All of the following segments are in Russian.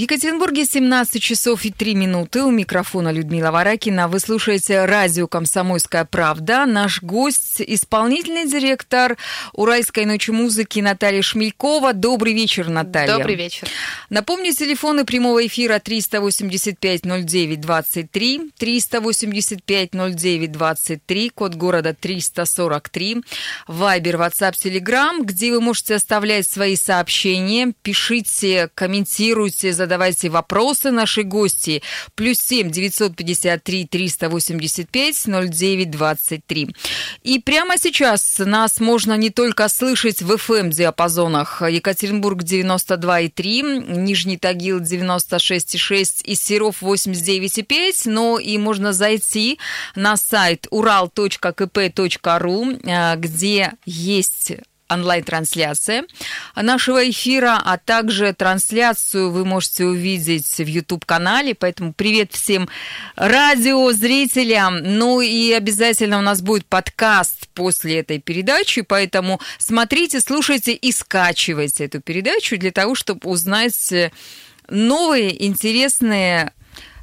Екатеринбурге 17 часов и 3 минуты. У микрофона Людмила Варакина. Вы слушаете радио «Комсомольская правда». Наш гость – исполнительный директор Уральской ночи музыки Наталья Шмелькова. Добрый вечер, Наталья. Добрый вечер. Напомню, телефоны прямого эфира 385-09-23, 385-09-23, код города 343, Вайбер, WhatsApp, Telegram, где вы можете оставлять свои сообщения, пишите, комментируйте, задавайте задавайте вопросы нашей гости. Плюс семь девятьсот пятьдесят три триста восемьдесят пять ноль девять двадцать три. И прямо сейчас нас можно не только слышать в FM-диапазонах Екатеринбург 92,3, Нижний Тагил 96,6 и Серов 89,5, но и можно зайти на сайт ural.kp.ru, э, где есть онлайн-трансляция нашего эфира, а также трансляцию вы можете увидеть в YouTube-канале, поэтому привет всем радиозрителям. Ну и обязательно у нас будет подкаст после этой передачи, поэтому смотрите, слушайте и скачивайте эту передачу для того, чтобы узнать новые интересные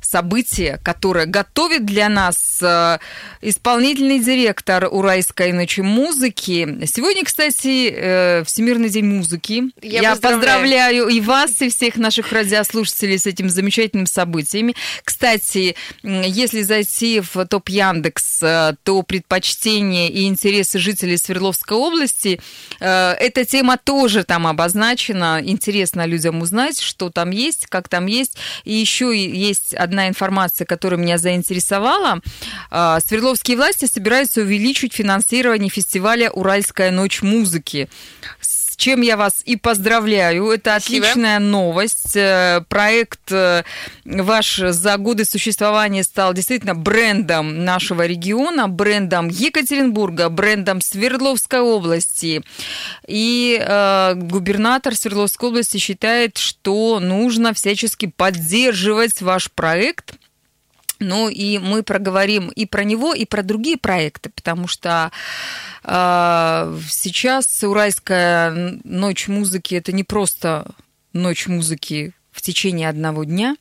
событие, которое готовит для нас э, исполнительный директор Уральской ночи музыки. Сегодня, кстати, э, Всемирный день музыки. Я, Я поздравляю. и вас, и всех наших радиослушателей с этим замечательным событием. Кстати, если зайти в топ Яндекс, э, то предпочтения и интересы жителей Свердловской области, эта тема тоже там обозначена. Интересно людям узнать, что там есть, как там есть. И еще есть одна одна информация, которая меня заинтересовала. А, Свердловские власти собираются увеличить финансирование фестиваля «Уральская ночь музыки» с чем я вас и поздравляю. Это Спасибо. отличная новость. Э, проект э, ваш за годы существования стал действительно брендом нашего региона, брендом Екатеринбурга, брендом Свердловской области. И э, губернатор Свердловской области считает, что нужно всячески поддерживать ваш проект – ну и мы проговорим и про него, и про другие проекты, потому что э, сейчас Уральская ночь музыки это не просто ночь музыки в течение одного дня.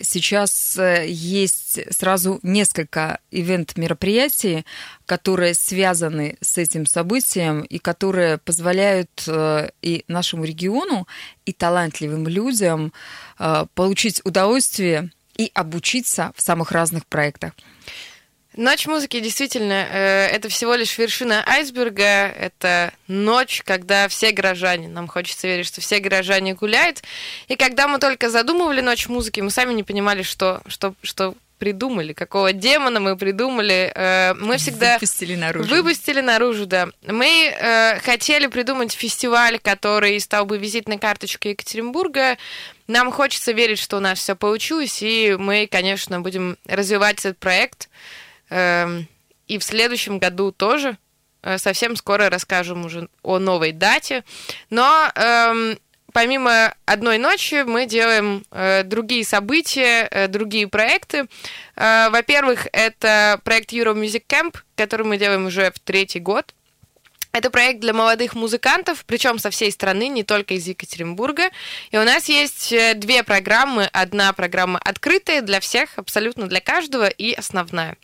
Сейчас э, есть сразу несколько ивент-мероприятий, которые связаны с этим событием и которые позволяют э, и нашему региону, и талантливым людям э, получить удовольствие и обучиться в самых разных проектах. Ночь музыки действительно э, это всего лишь вершина айсберга. Это ночь, когда все горожане, нам хочется верить, что все горожане гуляют. И когда мы только задумывали ночь музыки, мы сами не понимали, что, что, что придумали, какого демона мы придумали. Э, мы всегда... Выпустили наружу. Выпустили наружу, да. Мы э, хотели придумать фестиваль, который стал бы визитной карточкой Екатеринбурга, нам хочется верить, что у нас все получилось, и мы, конечно, будем развивать этот проект. Эм, и в следующем году тоже. Э, совсем скоро расскажем уже о новой дате. Но эм, помимо одной ночи мы делаем э, другие события, э, другие проекты. Во-первых, это проект Euro Music Camp, который мы делаем уже в третий год. Это проект для молодых музыкантов, причем со всей страны, не только из Екатеринбурга. И у нас есть э, две программы. Одна программа открытая для всех, абсолютно для каждого, и основная.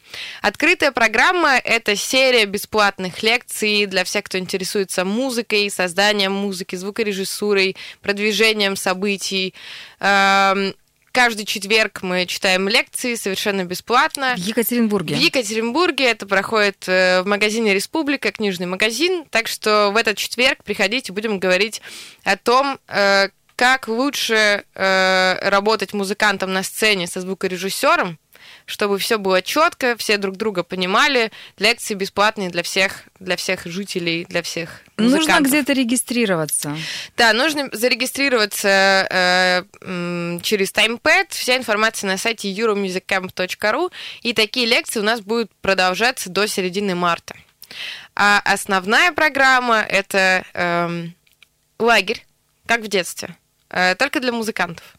Открытая программа – это серия бесплатных лекций для всех, кто интересуется музыкой, созданием музыки, звукорежиссурой, продвижением событий. Каждый четверг мы читаем лекции совершенно бесплатно. В Екатеринбурге. В Екатеринбурге это проходит э, в магазине Республика, книжный магазин. Так что в этот четверг приходите, будем говорить о том, э, как лучше э, работать музыкантом на сцене со звукорежиссером, чтобы все было четко, все друг друга понимали. Лекции бесплатные для всех, для всех жителей, для всех музыкантов. Нужно где-то регистрироваться. Да, нужно зарегистрироваться э, через TimePad. Вся информация на сайте euromusiccamp.ru. И такие лекции у нас будут продолжаться до середины марта. А основная программа это э, лагерь, как в детстве, э, только для музыкантов.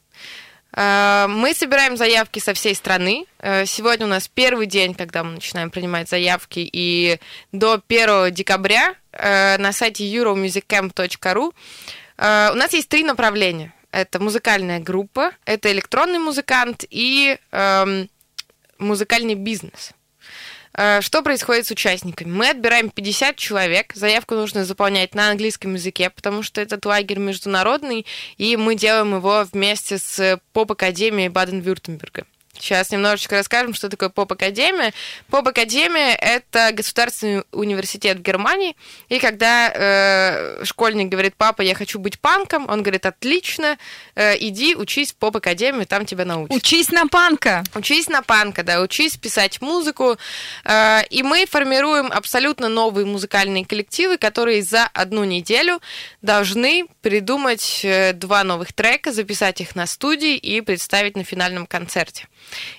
Э, мы собираем заявки со всей страны. Э, сегодня у нас первый день, когда мы начинаем принимать заявки, и до 1 декабря э, на сайте euromusiccamp.ru у нас есть три направления. Это музыкальная группа, это электронный музыкант и эм, музыкальный бизнес. Э, что происходит с участниками? Мы отбираем 50 человек. Заявку нужно заполнять на английском языке, потому что этот лагерь международный, и мы делаем его вместе с поп-академией Баден-Вюртемберга. Сейчас немножечко расскажем, что такое поп-академия. Поп-академия – это государственный университет в Германии. И когда э, школьник говорит, папа, я хочу быть панком, он говорит, отлично, э, иди учись в поп-академию, там тебя научат. Учись на панка. Учись на панка, да, учись писать музыку. Э, и мы формируем абсолютно новые музыкальные коллективы, которые за одну неделю должны придумать э, два новых трека, записать их на студии и представить на финальном концерте.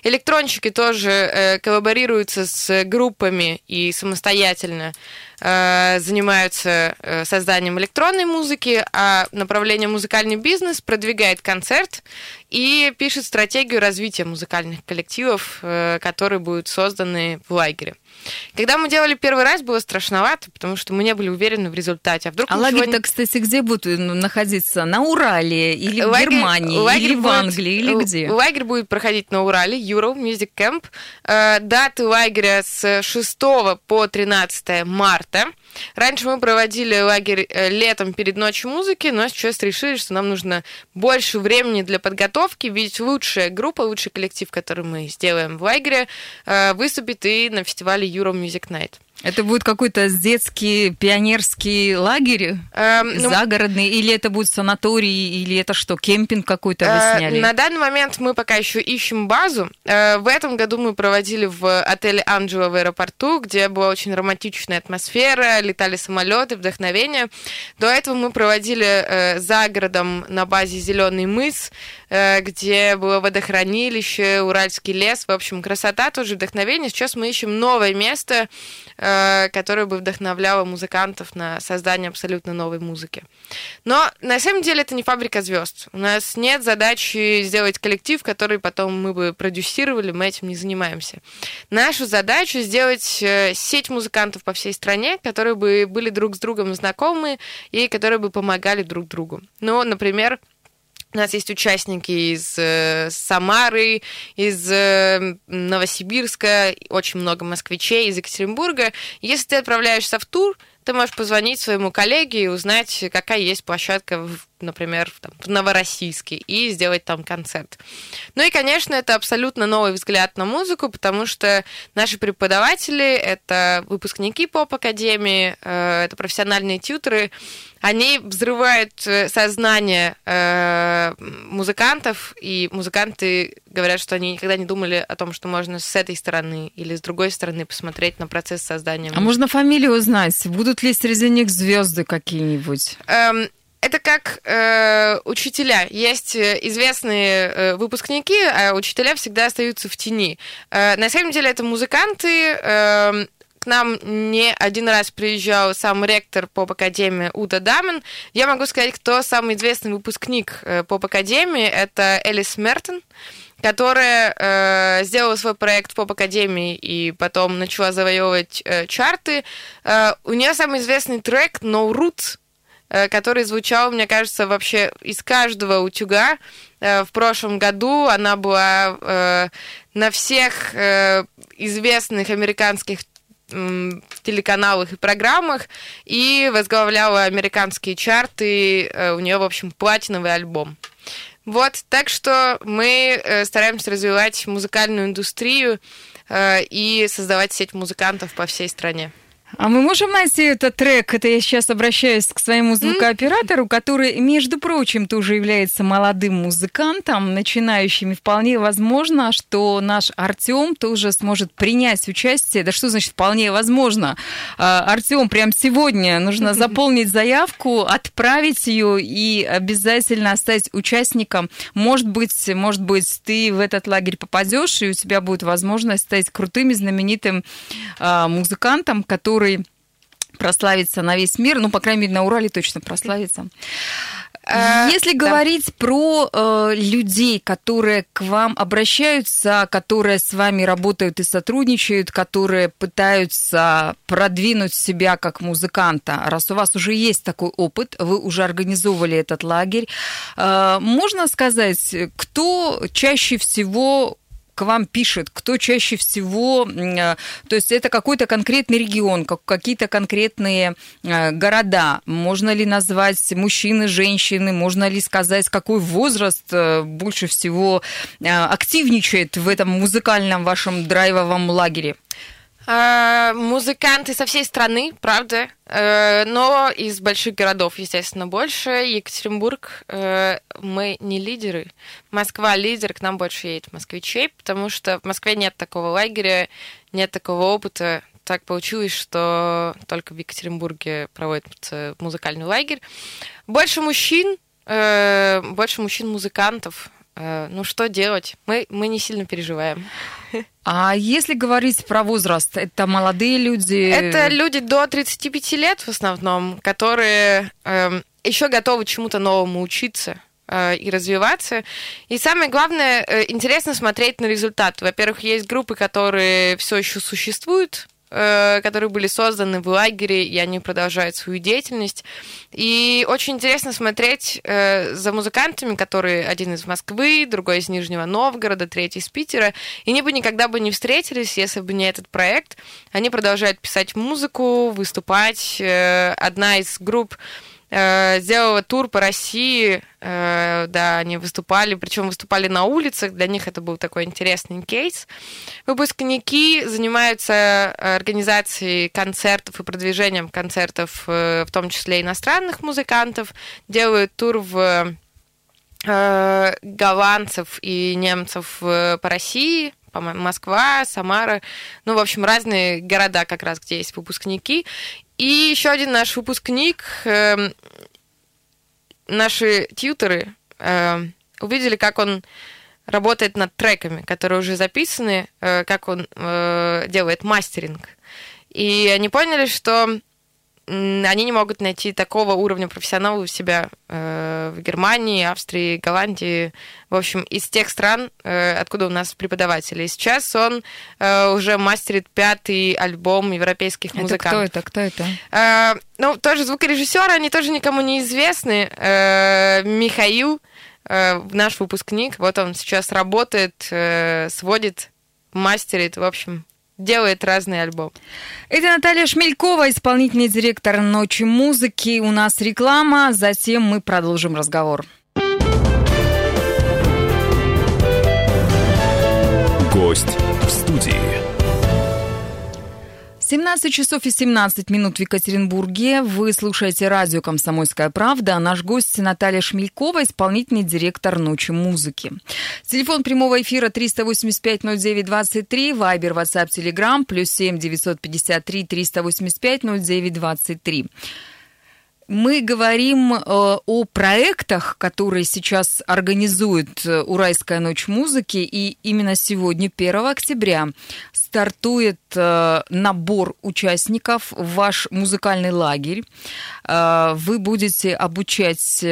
Электронщики тоже э, коллаборируются с группами и самостоятельно занимаются э, созданием электронной музыки, а направление музыкальный бизнес продвигает концерт и пишет стратегию развития музыкальных коллективов, э, которые будут созданы в лагере. Когда мы делали первый раз, было страшновато, потому что мы не были уверены в результате. А, вдруг а лагерь-то, не... кстати, где будет ну, находиться? На Урале или лагерь, в Германии, лагерь или будет, в Англии, или где? Лагерь будет проходить на Урале, Euro Music Camp. Э, даты лагеря с 6 по 13 марта. forte Раньше мы проводили лагерь э, летом перед ночью музыки, но сейчас решили, что нам нужно больше времени для подготовки, ведь лучшая группа, лучший коллектив, который мы сделаем в лагере, э, выступит и на фестивале Euro Music Night. Это будет какой-то детский пионерский лагерь эм, ну, загородный, или это будет санаторий, или это что, кемпинг какой-то вы э? На данный момент мы пока еще ищем базу. Э, в этом году мы проводили в отеле Анджело в аэропорту, где была очень романтичная атмосфера, летали самолеты, вдохновение. До этого мы проводили э, за городом на базе Зеленый мыс, э, где было водохранилище, Уральский лес. В общем, красота тоже вдохновение. Сейчас мы ищем новое место Э, которая бы вдохновляла музыкантов на создание абсолютно новой музыки. Но на самом деле это не фабрика звезд. У нас нет задачи сделать коллектив, который потом мы бы продюсировали, мы этим не занимаемся. Наша задача сделать э, сеть музыкантов по всей стране, которые бы были друг с другом знакомы и которые бы помогали друг другу. Ну, например, у нас есть участники из э, Самары, из э, Новосибирска, очень много москвичей, из Екатеринбурга. Если ты отправляешься в тур, ты можешь позвонить своему коллеге и узнать, какая есть площадка, в, например, там, в Новороссийске, и сделать там концерт. Ну и, конечно, это абсолютно новый взгляд на музыку, потому что наши преподаватели — это выпускники поп-академии, э, это профессиональные тьютеры, они взрывают э, сознание э, музыкантов, и музыканты говорят, что они никогда не думали о том, что можно с этой стороны или с другой стороны посмотреть на процесс создания. А можно фамилию узнать? Будут ли среди них звезды какие-нибудь? Эм, это как э, учителя. Есть э, известные э, выпускники, а учителя всегда остаются в тени. Э, на самом деле это музыканты. Э, к нам не один раз приезжал сам ректор поп-академии Уда Дамен. Я могу сказать, кто самый известный выпускник э, поп-академии. Это Элис Мертон которая э, сделала свой проект в поп-академии и потом начала завоевывать э, чарты. Э, у нее самый известный трек No Roots, который звучал, мне кажется, вообще из каждого утюга. Э, в прошлом году она была э, на всех э, известных американских телеканалах и программах и возглавляла американские чарты. Э, у нее, в общем, платиновый альбом. Вот, так что мы э, стараемся развивать музыкальную индустрию э, и создавать сеть музыкантов по всей стране. А мы можем найти этот трек? Это я сейчас обращаюсь к своему звукооператору, который, между прочим, тоже является молодым музыкантом, начинающим. И вполне возможно, что наш Артем тоже сможет принять участие. Да что значит вполне возможно? А, Артем, прямо сегодня нужно заполнить заявку, отправить ее и обязательно стать участником. Может быть, может быть, ты в этот лагерь попадешь, и у тебя будет возможность стать крутым и знаменитым а, музыкантом, который который прославится на весь мир, ну, по крайней мере, на Урале точно прославится. Э, Если да. говорить про э, людей, которые к вам обращаются, которые с вами работают и сотрудничают, которые пытаются продвинуть себя как музыканта, раз у вас уже есть такой опыт, вы уже организовывали этот лагерь, э, можно сказать, кто чаще всего к вам пишет, кто чаще всего, э, то есть это какой-то конкретный регион, какие-то конкретные э, города. Можно ли назвать мужчины, женщины, можно ли сказать, какой возраст э, больше всего активничает в этом музыкальном вашем драйвовом лагере? А, музыканты со всей страны, правда, э, но из больших городов, естественно, больше. Екатеринбург, э, мы не лидеры. Москва лидер, к нам больше едет москвичей, потому что в Москве нет такого лагеря, нет такого опыта. Так получилось, что только в Екатеринбурге проводится музыкальный лагерь. Больше мужчин, э, больше мужчин-музыкантов, Э, ну что делать? Мы, мы не сильно переживаем. А если говорить про возраст, это молодые люди? Это люди до 35 лет в основном, которые э, эм, еще готовы чему-то новому учиться э, и развиваться. И самое главное, э, интересно смотреть на результат. Во-первых, есть группы, которые все еще существуют, Э, которые были созданы в лагере, и они продолжают свою деятельность. И очень интересно смотреть э, за музыкантами, которые один из Москвы, другой из Нижнего Новгорода, третий из Питера. И они бы никогда бы не встретились, если бы не этот проект. Они продолжают писать музыку, выступать. Э, одна из групп Э, сделала тур по России, э, да, они выступали, причем выступали на улицах, для них это был такой интересный кейс. Выпускники занимаются организацией концертов и продвижением концертов, э, в том числе иностранных музыкантов, делают тур в голландцев и немцев по России, по-моему, Москва, Самара, ну, в общем, разные города как раз, где есть выпускники. И еще один наш выпускник, э, наши тьютеры э, увидели, как он работает над треками, которые уже записаны, э, как он э, делает мастеринг. И они поняли, что они не могут найти такого уровня профессионала у себя э, в Германии, Австрии, Голландии, в общем, из тех стран, э, откуда у нас преподаватели. И сейчас он э, уже мастерит пятый альбом европейских это музыкантов. Кто это? Кто это? Э, ну, тоже звукорежиссеры, они тоже никому не известны. Э, Михаил, э, наш выпускник, вот он сейчас работает, э, сводит, мастерит, в общем, делает разные альбомы. Это Наталья Шмелькова, исполнительный директор «Ночи музыки». У нас реклама, затем мы продолжим разговор. Гость в студии. 17 часов и 17 минут в Екатеринбурге. Вы слушаете радио «Комсомольская правда». Наш гость Наталья Шмелькова, исполнительный директор «Ночи музыки». Телефон прямого эфира 385-09-23, Вайбер, WhatsApp, Telegram, плюс 7 953 385 09 23. Мы говорим э, о проектах, которые сейчас организует э, Уральская ночь музыки, и именно сегодня, 1 октября, стартует э, набор участников в ваш музыкальный лагерь. Вы будете обучать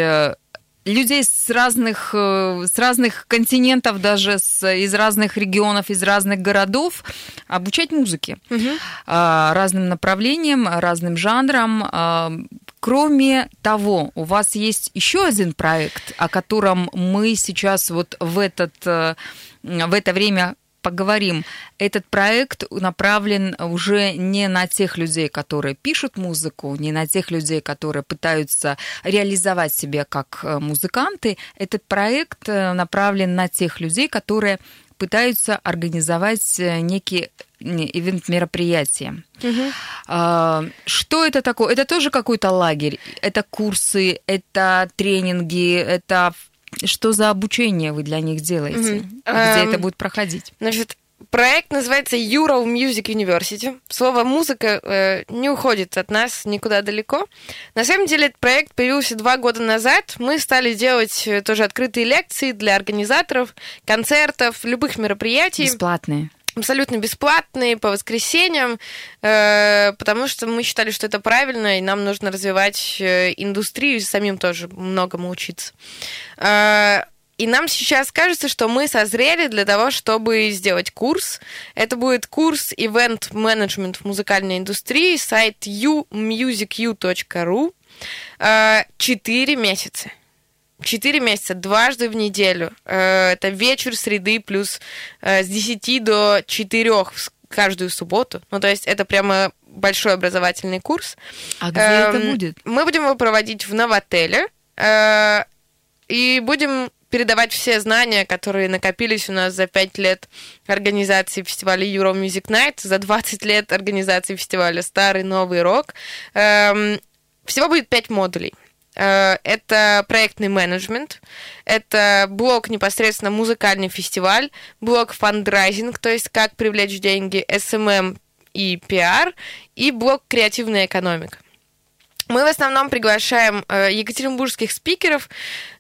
людей с разных, с разных континентов, даже с, из разных регионов, из разных городов обучать музыке, угу. разным направлениям, разным жанрам. Кроме того, у вас есть еще один проект, о котором мы сейчас вот в, этот, э, в это время поговорим. Этот проект направлен уже не на тех людей, которые пишут музыку, не на тех людей, которые пытаются реализовать себя как э, музыканты. Этот проект э, направлен на тех людей, которые пытаются организовать некий ивент мероприятия. Угу. Что это такое? Это тоже какой-то лагерь? Это курсы, это тренинги, это что за обучение вы для них делаете? Угу. Где эм, это будет проходить? Значит, Проект называется Ural Music University. Слово музыка э, не уходит от нас никуда далеко. На самом деле, этот проект появился два года назад. Мы стали делать э, тоже открытые лекции для организаторов, концертов, любых мероприятий. Бесплатные. абсолютно бесплатные по воскресеньям, э, потому что мы считали, что это правильно, и нам нужно развивать э, индустрию и самим тоже многому учиться. Э, и нам сейчас кажется, что мы созрели для того, чтобы сделать курс. Это будет курс Event Management в музыкальной индустрии, сайт umusicu.ru. Четыре месяца. Четыре месяца, дважды в неделю. Э, это вечер среды плюс э, с 10 до 4 каждую субботу. Ну, то есть это прямо большой образовательный курс. А где это эм, будет? Мы будем его проводить в Новотеле. Э, и будем передавать все знания, которые накопились у нас за 5 лет организации фестиваля Euro Music Night, за 20 лет организации фестиваля Старый Новый Рок. Эм, всего будет 5 модулей. Э, это проектный менеджмент, это блок непосредственно музыкальный фестиваль, блок фандрайзинг, то есть как привлечь деньги, SMM и PR, и блок креативная экономика. Мы в основном приглашаем э, екатеринбургских спикеров,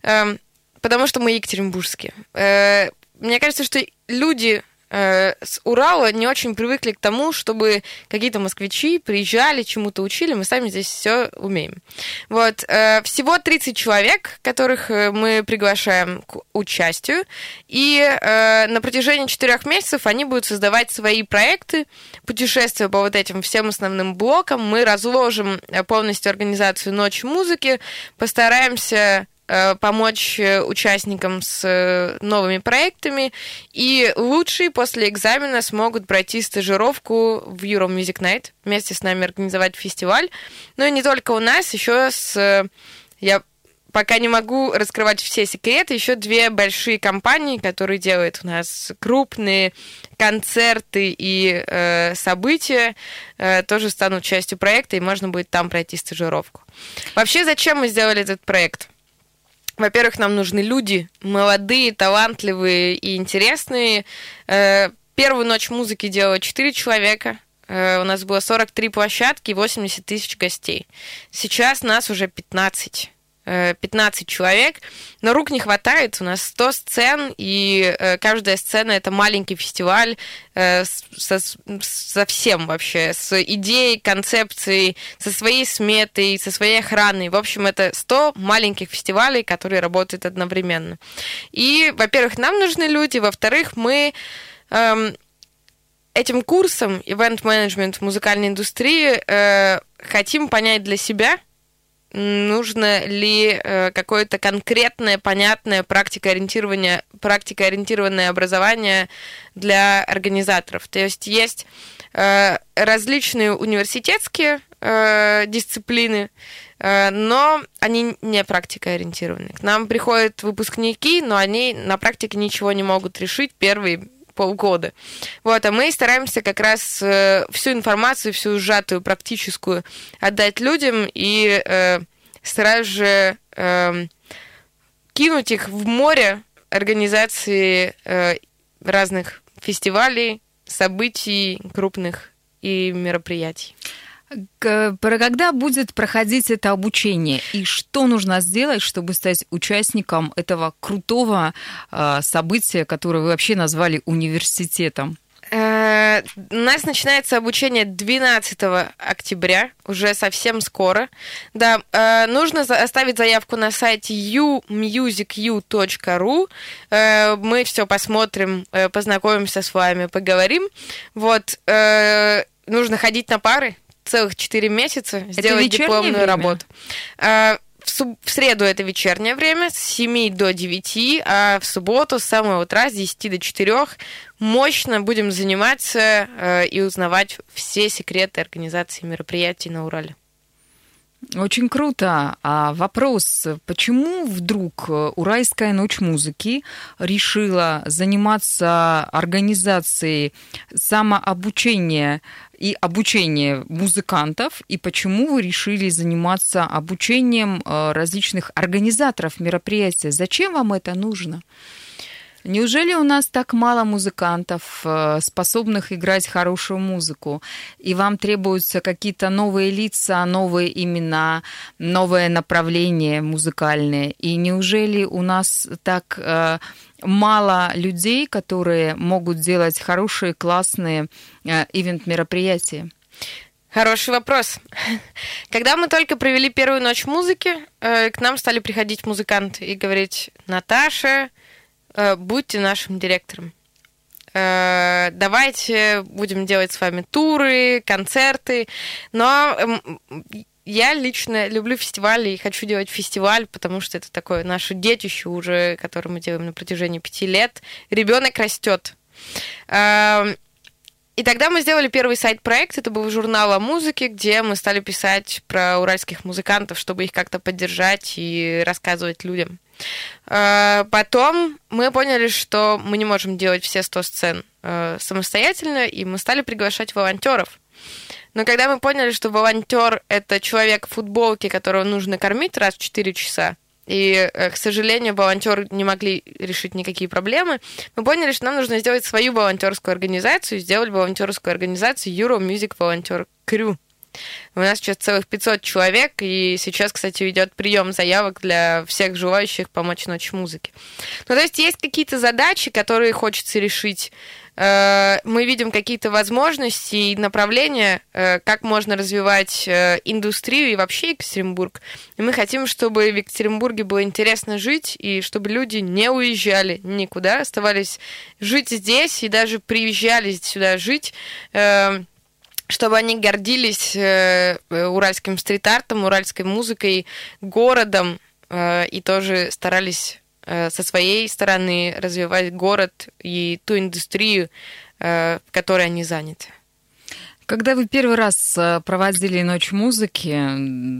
э, потому что мы екатеринбургские. Э, мне кажется, что люди Э, с Урала не очень привыкли к тому, чтобы какие-то москвичи приезжали, чему-то учили, мы сами здесь все умеем. Вот, э, всего 30 человек, которых мы приглашаем к участию, и на протяжении четырех месяцев они будут создавать свои проекты, путешествия по вот этим всем основным блокам, мы разложим полностью организацию «Ночь музыки», постараемся помочь э, участникам с э, новыми проектами, и лучшие после экзамена смогут пройти стажировку в Euro Music Night, вместе с нами организовать фестиваль. Ну и не только у нас, еще с... Я пока не могу раскрывать все секреты, еще две большие компании, которые делают у нас крупные концерты и э, события, э, тоже станут частью проекта, и можно будет там пройти стажировку. Вообще, зачем мы сделали этот проект? Во-первых, нам нужны люди молодые, талантливые и интересные. Э, первую ночь музыки делало 4 человека. Э, у нас было 43 площадки и 80 тысяч гостей. Сейчас нас уже 15. 15 э, человек, но рук не хватает, у нас 100 сцен, и э, каждая сцена это маленький фестиваль э, со, со всем вообще, с идеей, концепцией, со своей сметой, со своей охраной. В общем, это 100 маленьких фестивалей, которые работают одновременно. И, во-первых, нам нужны люди, во-вторых, мы эм, этим курсом Management в музыкальной индустрии э, хотим понять для себя, нужно ли э, какое-то конкретное, понятное практикоориентирование, практикоориентированное образование для организаторов. То есть есть э, различные университетские э, дисциплины, но они не практикоориентированы. К нам приходят выпускники, но они на практике ничего не могут решить первые полгода. Вот, а мы стараемся как раз э, всю информацию, всю сжатую, практическую отдать людям и э, сразу же э, кинуть их в море организации э, разных фестивалей, событий крупных и мероприятий. Про когда будет проходить это обучение и что нужно сделать, чтобы стать участником этого крутого э, события, которое вы вообще назвали университетом? Э, у нас начинается обучение 12 октября, уже совсем скоро. Да, э, нужно оставить заявку на сайте umusicu.ru. Э, мы все посмотрим, познакомимся с вами, поговорим. Вот, нужно ходить на пары, целых 4 месяца сделать дипломную время? работу. А, в, суб... в среду это вечернее время с 7 до 9, а в субботу с самого утра с 10 до 4 мощно будем заниматься э, и узнавать все секреты организации мероприятий на Урале. Очень круто. А вопрос, почему вдруг Уральская ночь музыки решила заниматься организацией самообучения и обучения музыкантов, и почему вы решили заниматься обучением э, различных организаторов мероприятия? Зачем вам это нужно? Неужели у нас так мало музыкантов, э, способных играть хорошую музыку, и вам требуются какие-то новые лица, новые имена, новое направление музыкальное? И неужели у нас так э, мало людей, которые могут делать хорошие, классные э, ивент-мероприятия? Хороший вопрос. Когда мы только провели первую ночь музыки, к нам стали приходить музыканты и говорить, Наташа, будьте нашим директором. Э, давайте будем делать с вами туры, концерты. Но эм, я лично люблю фестивали и хочу делать фестиваль, потому что это такое наше детище уже, которое мы делаем на протяжении пяти лет. Ребенок растет. Эм, и тогда мы сделали первый сайт-проект, это был журнал о музыке, где мы стали писать про уральских музыкантов, чтобы их как-то поддержать и рассказывать людям. А, потом мы поняли, что мы не можем делать все 100 сцен э, самостоятельно, и мы стали приглашать волонтеров. Но когда мы поняли, что волонтер это человек в футболке, которого нужно кормить раз в 4 часа, и, э, к сожалению, волонтеры не могли решить никакие проблемы. Мы поняли, что нам нужно сделать свою волонтерскую организацию. Сделали волонтерскую организацию Euro Music Volunteer Crew. У нас сейчас целых 500 человек, и сейчас, кстати, идет прием заявок для всех желающих помочь ночь музыки. Ну, то есть есть какие-то задачи, которые хочется решить Э, мы видим какие-то возможности и направления, э, как можно развивать э, индустрию и вообще Екатеринбург. И мы хотим, чтобы в Екатеринбурге было интересно жить, и чтобы люди не уезжали никуда, оставались жить здесь и даже приезжали сюда жить чтобы они гордились уральским стрит-артом, уральской музыкой, городом и тоже старались Э, со своей стороны развивать город и ту индустрию, э, в которой они заняты. Когда вы первый раз э, проводили ночь музыки,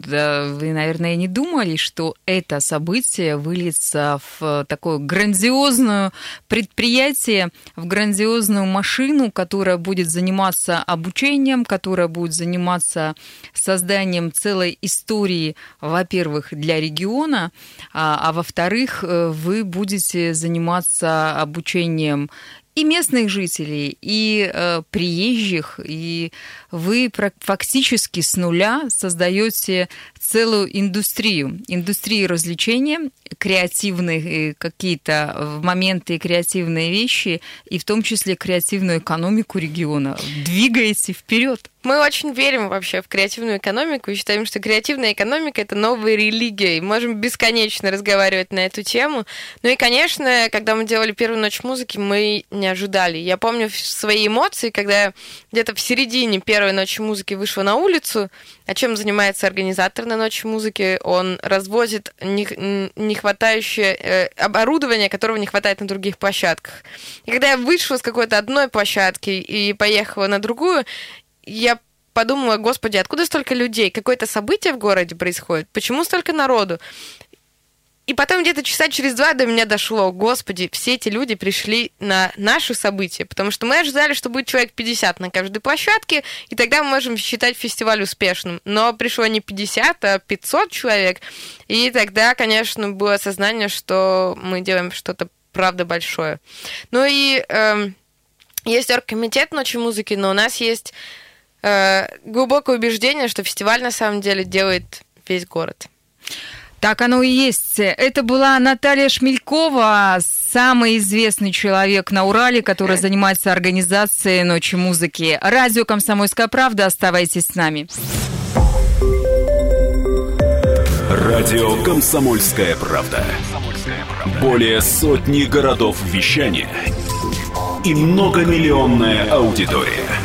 да, вы, наверное, не думали, что это событие выльется в такое грандиозное предприятие, в грандиозную машину, которая будет заниматься обучением, которая будет заниматься созданием целой истории, во-первых, для региона, а, а во-вторых, э, вы будете заниматься обучением и местных жителей, и э, приезжих, и вы фактически с нуля создаете целую индустрию, индустрию развлечения, креативные какие-то моменты, креативные вещи, и в том числе креативную экономику региона. Двигаете вперед. Мы очень верим вообще в креативную экономику и считаем, что креативная экономика это новая религия, и можем бесконечно разговаривать на эту тему. Ну и, конечно, когда мы делали первую ночь музыки, мы не ожидали. Я помню свои эмоции, когда где-то в середине первой ночи музыки вышла на улицу, о чем занимается организатор на ночи музыки, он развозит не, не хватающее э, оборудование, которого не хватает на других площадках. И когда я вышла с какой-то одной площадки и поехала на другую, я подумала, господи, откуда столько людей? Какое-то событие в городе происходит? Почему столько народу? И потом где-то часа через два до меня дошло, господи, все эти люди пришли на наше событие, потому что мы ожидали, что будет человек 50 на каждой площадке, и тогда мы можем считать фестиваль успешным. Но пришло не 50, а 500 человек, и тогда, конечно, было осознание, что мы делаем что-то правда большое. Ну и э, есть оргкомитет ночи музыки, но у нас есть э, глубокое убеждение, что фестиваль на самом деле делает весь город. Так оно и есть. Это была Наталья Шмелькова, самый известный человек на Урале, который занимается организацией Ночи музыки. Радио «Комсомольская правда». Оставайтесь с нами. Радио «Комсомольская правда». Более сотни городов вещания и многомиллионная аудитория.